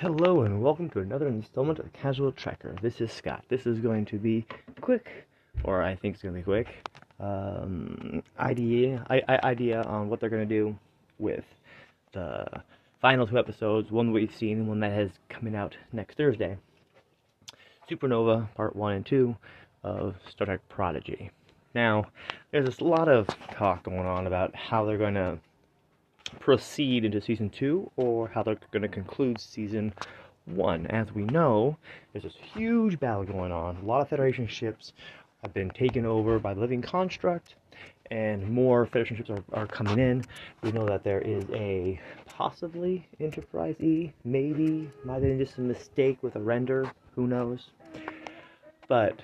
Hello and welcome to another installment of Casual Tracker. This is Scott. This is going to be quick, or I think it's going to be quick. Um, idea, I, I, idea on what they're going to do with the final two episodes. One we've seen, and one that has coming out next Thursday. Supernova Part One and Two of Star Trek Prodigy. Now, there's a lot of talk going on about how they're going to proceed into season two or how they're going to conclude season one. As we know, there's this huge battle going on. A lot of Federation ships have been taken over by the Living Construct, and more Federation ships are, are coming in. We know that there is a possibly Enterprise E, maybe, might have been just a mistake with a render, who knows. But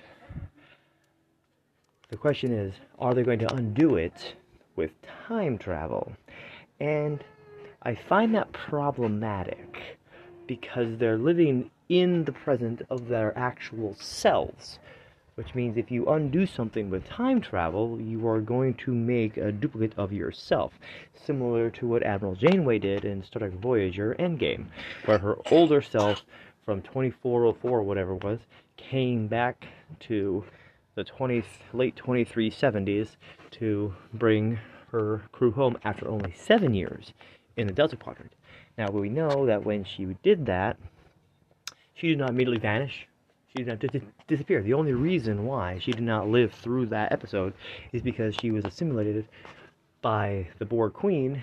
the question is, are they going to undo it with time travel? And I find that problematic because they're living in the present of their actual selves. Which means if you undo something with time travel, you are going to make a duplicate of yourself. Similar to what Admiral Janeway did in Star Trek Voyager Endgame, where her older self from 2404 or whatever it was came back to the 20, late 2370s to bring her crew home after only seven years in the Delta Quadrant. Now, we know that when she did that, she did not immediately vanish. She did not dis- disappear. The only reason why she did not live through that episode is because she was assimilated by the Borg Queen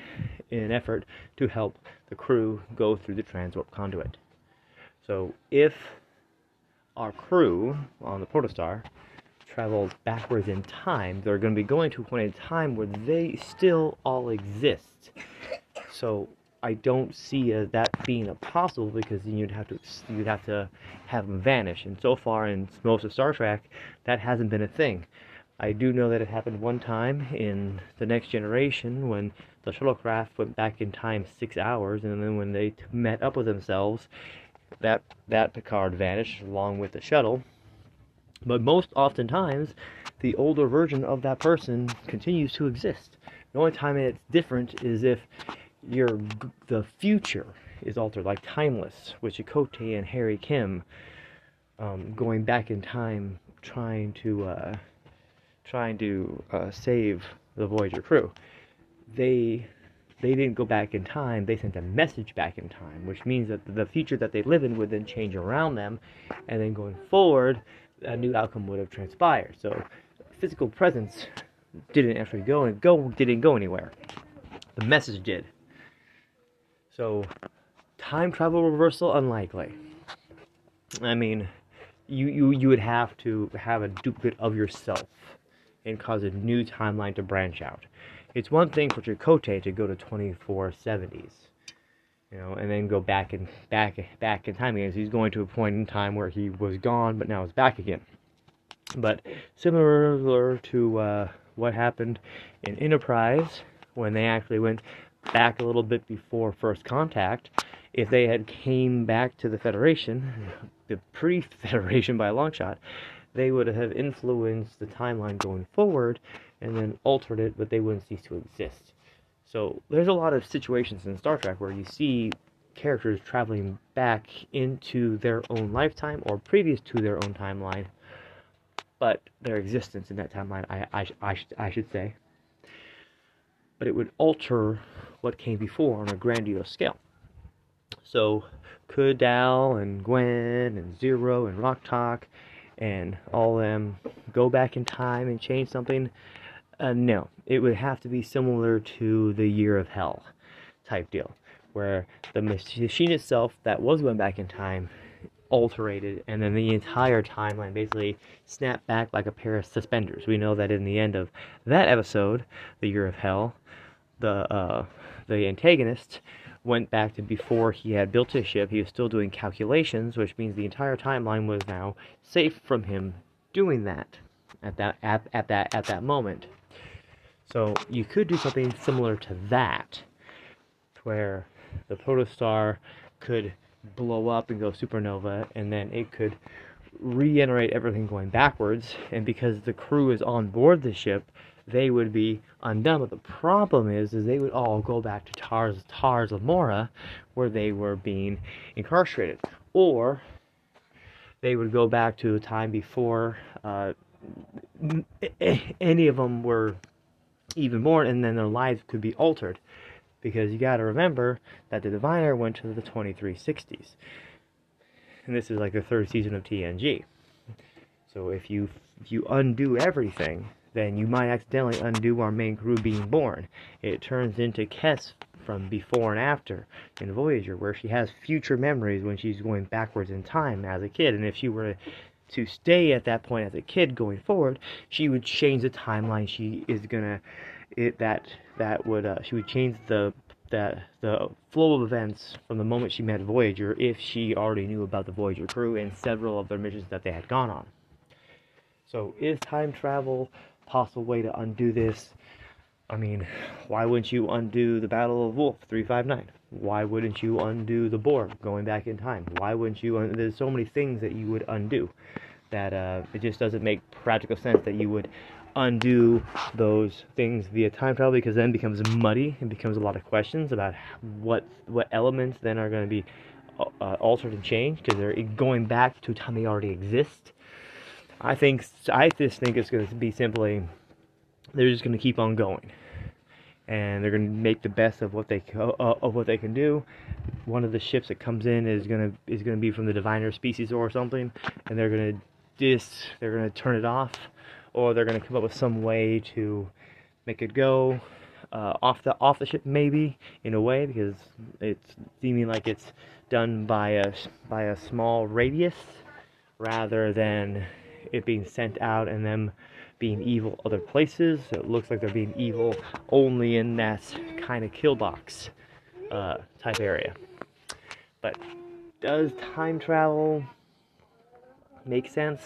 in an effort to help the crew go through the transwarp conduit. So, if our crew on the Protostar travel backwards in time, they're going to be going to a point in time where they still all exist. So I don't see uh, that being a possible because then you'd have to you'd have to have them vanish. And so far in most of Star Trek, that hasn't been a thing. I do know that it happened one time in the Next Generation when the shuttlecraft went back in time six hours, and then when they met up with themselves, that that Picard vanished along with the shuttle but most oftentimes, the older version of that person continues to exist. The only time it's different is if your the future is altered, like Timeless, with Chakotay and Harry Kim um, going back in time, trying to uh, trying to uh, save the Voyager crew. They they didn't go back in time, they sent a message back in time, which means that the future that they live in would then change around them, and then going forward, a new outcome would have transpired. So physical presence didn't actually go and go didn't go anywhere. The message did. So time travel reversal unlikely. I mean, you, you you would have to have a duplicate of yourself and cause a new timeline to branch out. It's one thing for Chakotay to go to 2470s you know, and then go back and back back in time again. So he's going to a point in time where he was gone, but now is back again. But similar to uh, what happened in Enterprise when they actually went back a little bit before first contact, if they had came back to the Federation, the pre-Federation by a long shot, they would have influenced the timeline going forward and then altered it, but they wouldn't cease to exist. So there's a lot of situations in Star Trek where you see characters traveling back into their own lifetime or previous to their own timeline, but their existence in that timeline, I, I, I, I should say. But it would alter what came before on a grandiose scale. So could Dal and Gwen and Zero and Rok-Tahk and all them go back in time and change something? Uh, no, it would have to be similar to the Year of Hell type deal, where the machine itself that was going back in time alterated, and then the entire timeline basically snapped back like a pair of suspenders. We know that in the end of that episode, the Year of Hell, the uh, the antagonist went back to before he had built his ship. He was still doing calculations, which means the entire timeline was now safe from him doing that at that at, at that at that moment. So you could do something similar to that, where the protostar could blow up and go supernova, and then it could regenerate everything going backwards. And because the crew is on board the ship, they would be undone. But the problem is, is they would all go back to Tars Tars Lamora, where they were being incarcerated, or they would go back to a time before uh, any of them were even more, and then their lives could be altered. Because you got to remember that the Diviner went to the 2360s, and this is like the third season of TNG. So if you if you undo everything, then you might accidentally undo our main crew being born. It turns into Kes from before and after in Voyager, where she has future memories when she's going backwards in time as a kid. And if she were to stay at that point as a kid going forward, she would change the timeline. She is gonna it that that would uh, she would change the that the flow of events from the moment she met Voyager if she already knew about the Voyager crew and several of their missions that they had gone on. So is time travel a possible way to undo this? I mean, why wouldn't you undo the Battle of Wolf 359? Why wouldn't you undo the Borg going back in time? Why wouldn't you? Un- There's so many things that you would undo that uh, it just doesn't make practical sense that you would undo those things via time travel because then it becomes muddy and becomes a lot of questions about what what elements then are going to be uh, altered and changed because they're going back to a time they already exist. I think I just think it's going to be simply they're just going to keep on going, and they're going to make the best of what they uh, of what they can do. One of the ships that comes in is going to is going to be from the diviner species or something, and they're going to dis they're going to turn it off, or they're going to come up with some way to make it go uh, off the off the ship maybe in a way because it's seeming like it's done by a by a small radius rather than it being sent out and them being evil other places. So it looks like they're being evil only in that kind of kill box uh, type area. But does time travel make sense?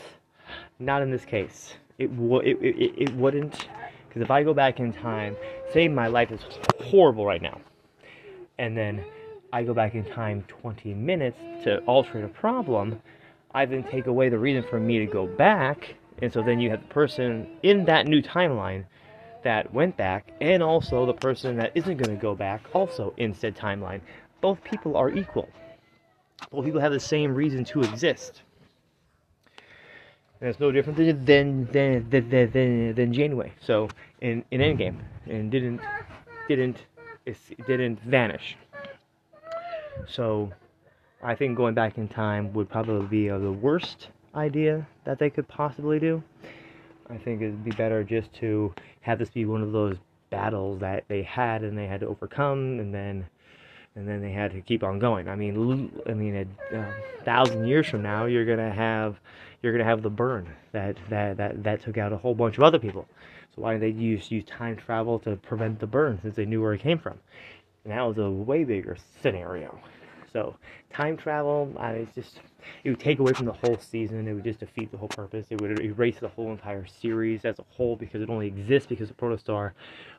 Not in this case. It, w- it, it, it wouldn't. Because if I go back in time, say my life is horrible right now, and then I go back in time 20 minutes to alter a problem, I then take away the reason for me to go back, and so then you have the person in that new timeline that went back, and also the person that isn't going to go back, also in said timeline. Both people are equal. Both people have the same reason to exist. And it's no different than than than than, than, than Janeway. So in in Endgame, and didn't didn't it didn't vanish. So I think going back in time would probably be the worst idea that they could possibly do. I think it'd be better just to have this be one of those battles that they had and they had to overcome, and then and then they had to keep on going. I mean, I mean, a, a thousand years from now, you're gonna have you're gonna have the burn that that that that took out a whole bunch of other people. So why did they use use time travel to prevent the burn since they knew where it came from? And that was a way bigger scenario. So time travel, uh, it's just it would take away from the whole season. It would just defeat the whole purpose. It would erase the whole entire series as a whole because it only exists because the Protostar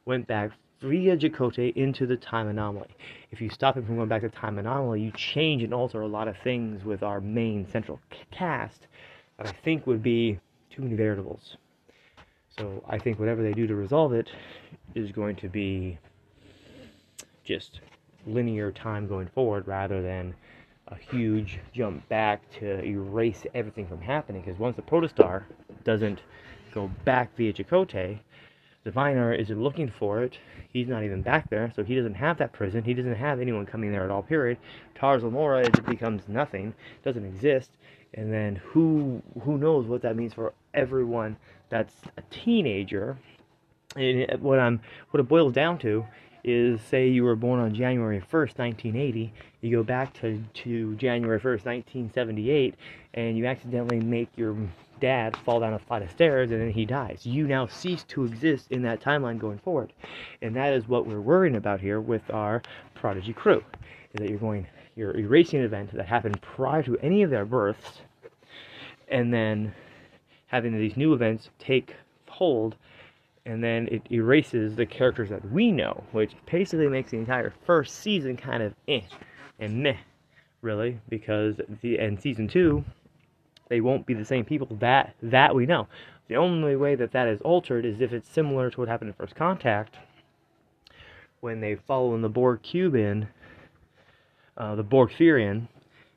went back via Chakotay into the time anomaly. If you stop it from going back to time anomaly, you change and alter a lot of things with our main central cast that I think would be too many variables. So I think whatever they do to resolve it is going to be just linear time going forward rather than a huge jump back to erase everything from happening. Because once the protostar doesn't go back via Chakotay, the Diviner isn't looking for it. He's not even back there, so he doesn't have that prison. He doesn't have anyone coming there at all. Period. Tars Lamora becomes nothing, doesn't exist, and then who who knows what that means for everyone that's a teenager. And what I'm what it boils down to is say you were born on January 1st, 1980, you go back to, to January 1st, 1978, and you accidentally make your dad fall down a flight of stairs and then he dies. You now cease to exist in that timeline going forward. And that is what we're worrying about here with our Prodigy crew. Is that you're going you're erasing an event that happened prior to any of their births and then having these new events take hold and then it erases the characters that we know, which basically makes the entire first season kind of eh and meh, really, because the in season two, they won't be the same people that that we know. The only way that that is altered is if it's similar to what happened in First Contact, when they follow in the Borg cube in, uh, the Borg Therian,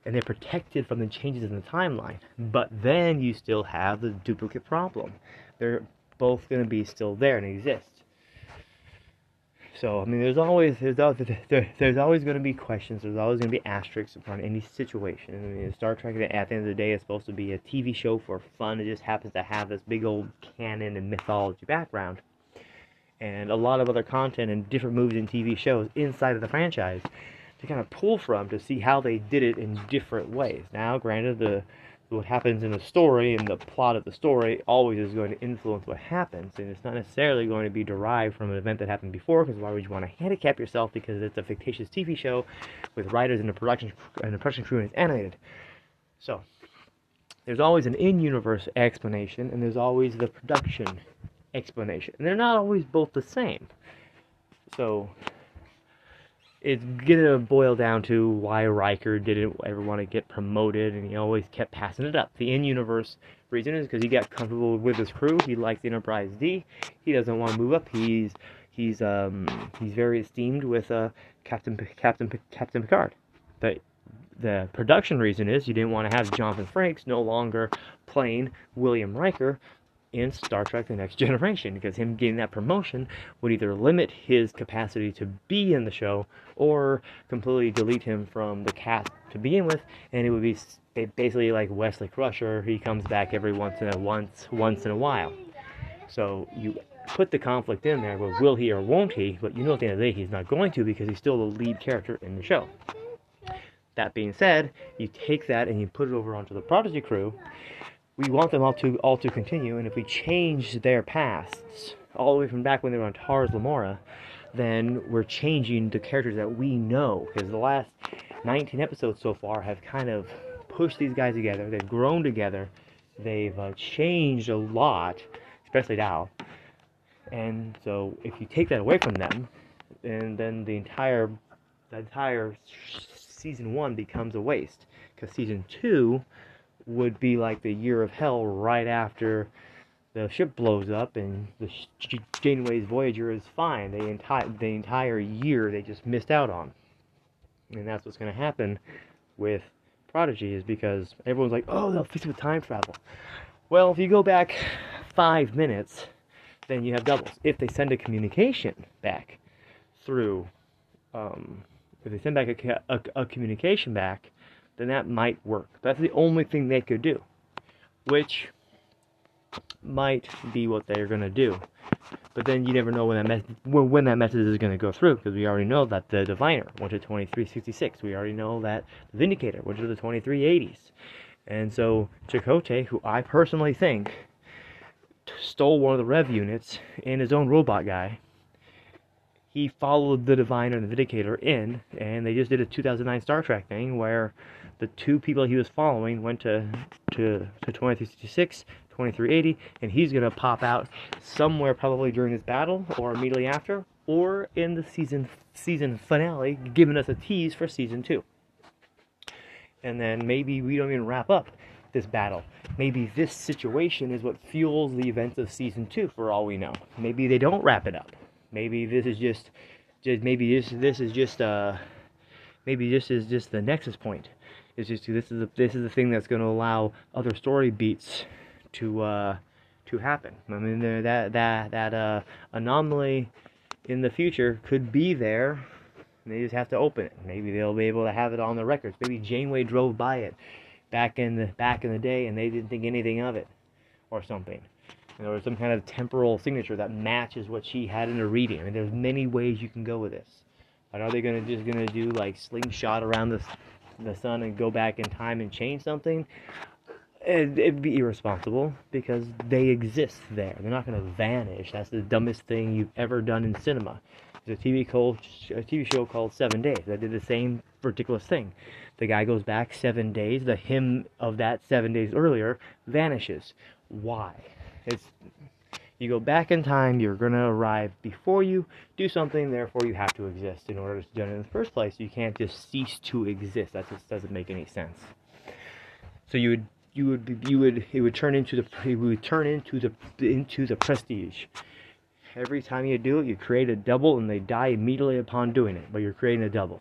and they're protected from the changes in the timeline. But then you still have the duplicate problem. They're both going to be still there and exist. So I mean, there's always there's always, there, there's always going to be questions. There's always going to be asterisks upon any situation. I mean, Star Trek at the end of the day is supposed to be a TV show for fun. It just happens to have this big old canon and mythology background, and a lot of other content and different movies and TV shows inside of the franchise to kind of pull from to see how they did it in different ways. Now, granted, the what happens in the story and the plot of the story always is going to influence what happens, and it's not necessarily going to be derived from an event that happened before. Because why would you want to handicap yourself? Because it's a fictitious TV show with writers and a production and a production crew and it's animated. So there's always an in-universe explanation, and there's always the production explanation, and they're not always both the same. So it's gonna boil down to why Riker didn't ever want to get promoted, and he always kept passing it up. The in-universe reason is because he got comfortable with his crew. He likes Enterprise D. He doesn't want to move up. He's he's um he's very esteemed with uh Captain Captain Captain Picard. The the production reason is you didn't want to have Jonathan Frakes no longer playing William Riker, in Star Trek The Next Generation because him getting that promotion would either limit his capacity to be in the show or completely delete him from the cast to begin with and it would be basically like Wesley Crusher. He comes back every once in a once once in a while. So you put the conflict in there well will he or won't he? But you know at the end of the day he's not going to because he's still the lead character in the show. That being said you take that and you put it over onto the Prodigy crew we want them all to all to continue, and if we change their pasts all the way from back when they were on Tars Lamora, then we're changing the characters that we know. Because the last 19 episodes so far have kind of pushed these guys together. They've grown together. They've uh, changed a lot, especially now. And so, if you take that away from them, and then the entire the entire season one becomes a waste. Because season two would be like the year of hell right after the ship blows up and the Janeway's Voyager is fine. The entire the entire year they just missed out on, and that's what's going to happen with Prodigy is because everyone's like, oh, they'll fix it with time travel. Well, if you go back five minutes, then you have doubles. If they send a communication back through, um, if they send back a, a, a communication back then that might work. That's the only thing they could do, which might be what they're going to do. But then you never know when that me- when that message is going to go through because we already know that the Diviner went to 2366. We already know that the Vindicator went to the 2380s. And so Chakotay, who I personally think stole one of the Rev units and his own robot guy, he followed the Diviner and the Vindicator in, and they just did a 2009 Star Trek thing where the two people he was following went to to, to 2366, 2380, and he's gonna pop out somewhere probably during this battle or immediately after, or in the season season finale, giving us a tease for season two. And then maybe we don't even wrap up this battle. Maybe this situation is what fuels the events of season two, for all we know. Maybe they don't wrap it up. Maybe this is just, just maybe this this is just uh, maybe this is just the nexus point it's just this is a, this is the thing that's going to allow other story beats to uh, to happen. I mean, that that that uh, anomaly in the future could be there. They just have to open it. Maybe they'll be able to have it on the records. Maybe Janeway drove by it back in the back in the day, and they didn't think anything of it, or something. And there was some kind of temporal signature that matches what she had in her reading. I mean, there's many ways you can go with this. Are they gonna just gonna do like slingshot around the the sun and go back in time and change something, it, would be irresponsible because they exist there. They're not going to vanish. That's the dumbest thing you've ever done in cinema. There's a TV, called, a TV show called Seven Days that did the same ridiculous thing. The guy goes back seven days. The him of that seven days earlier vanishes. Why? It's you go back in time, you're going to arrive before you do something, therefore you have to exist in order to do it in the first place. You can't just cease to exist. That just doesn't make any sense. So you would you would you would it would turn into the it would turn into the into the prestige. Every time you do it, you create a double, and they die immediately upon doing it. But you're creating a double.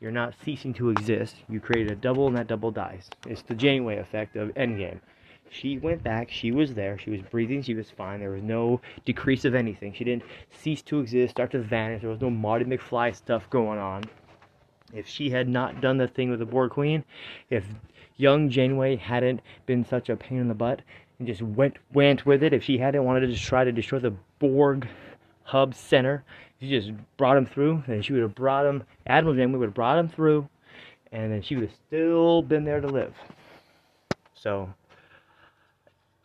You're not ceasing to exist. You create a double, and that double dies. It's the Janeway effect of Endgame. She went back. She was there. She was breathing. She was fine. There was no decrease of anything. She didn't cease to exist, start to vanish. There was no Marty McFly stuff going on. If she had not done the thing with the Borg Queen, if young Janeway hadn't been such a pain in the butt and just went went with it, if she hadn't wanted to just try to destroy the Borg hub center, she just brought him through, then she would have brought him. Admiral Janeway would have brought him through, and then she would have still been there to live. So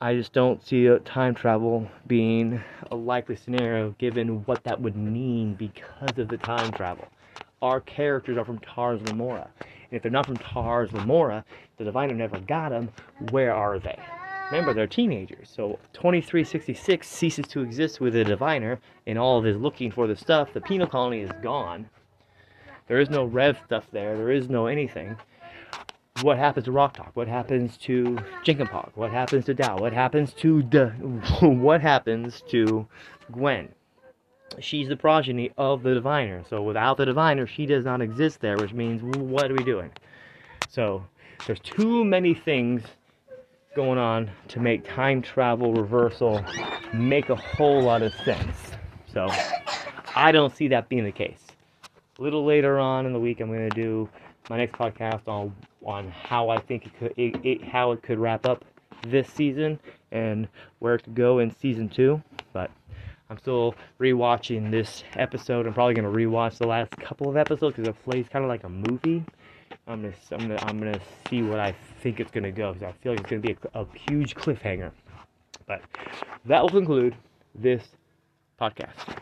I just don't see time travel being a likely scenario given what that would mean because of the time travel our characters are from Tars Lamora. And if they're not from Tars Lamora, the Diviner never got them, where are they? Remember, they're teenagers. So 2366 ceases to exist with the Diviner, and all of his looking for the stuff. The penal colony is gone. There is no Rev stuff there. There is no anything. What happens to Rok-Tahk? What happens to Pog? What happens to Dal? What happens to the? what happens to Gwen? she's the progeny of the diviner. So without the diviner, she does not exist there, which means what are we doing? So there's too many things going on to make time travel reversal make a whole lot of sense. So I don't see that being the case. A little later on in the week, I'm going to do my next podcast on on how I think it could it, it, how it could wrap up this season and where it could go in season two. But I'm still rewatching this episode. I'm probably gonna rewatch the last couple of episodes because it plays kind of like a movie. I'm gonna, I'm gonna, I'm gonna see what I think it's gonna go because I feel like it's gonna be a, a huge cliffhanger. But that will conclude this podcast.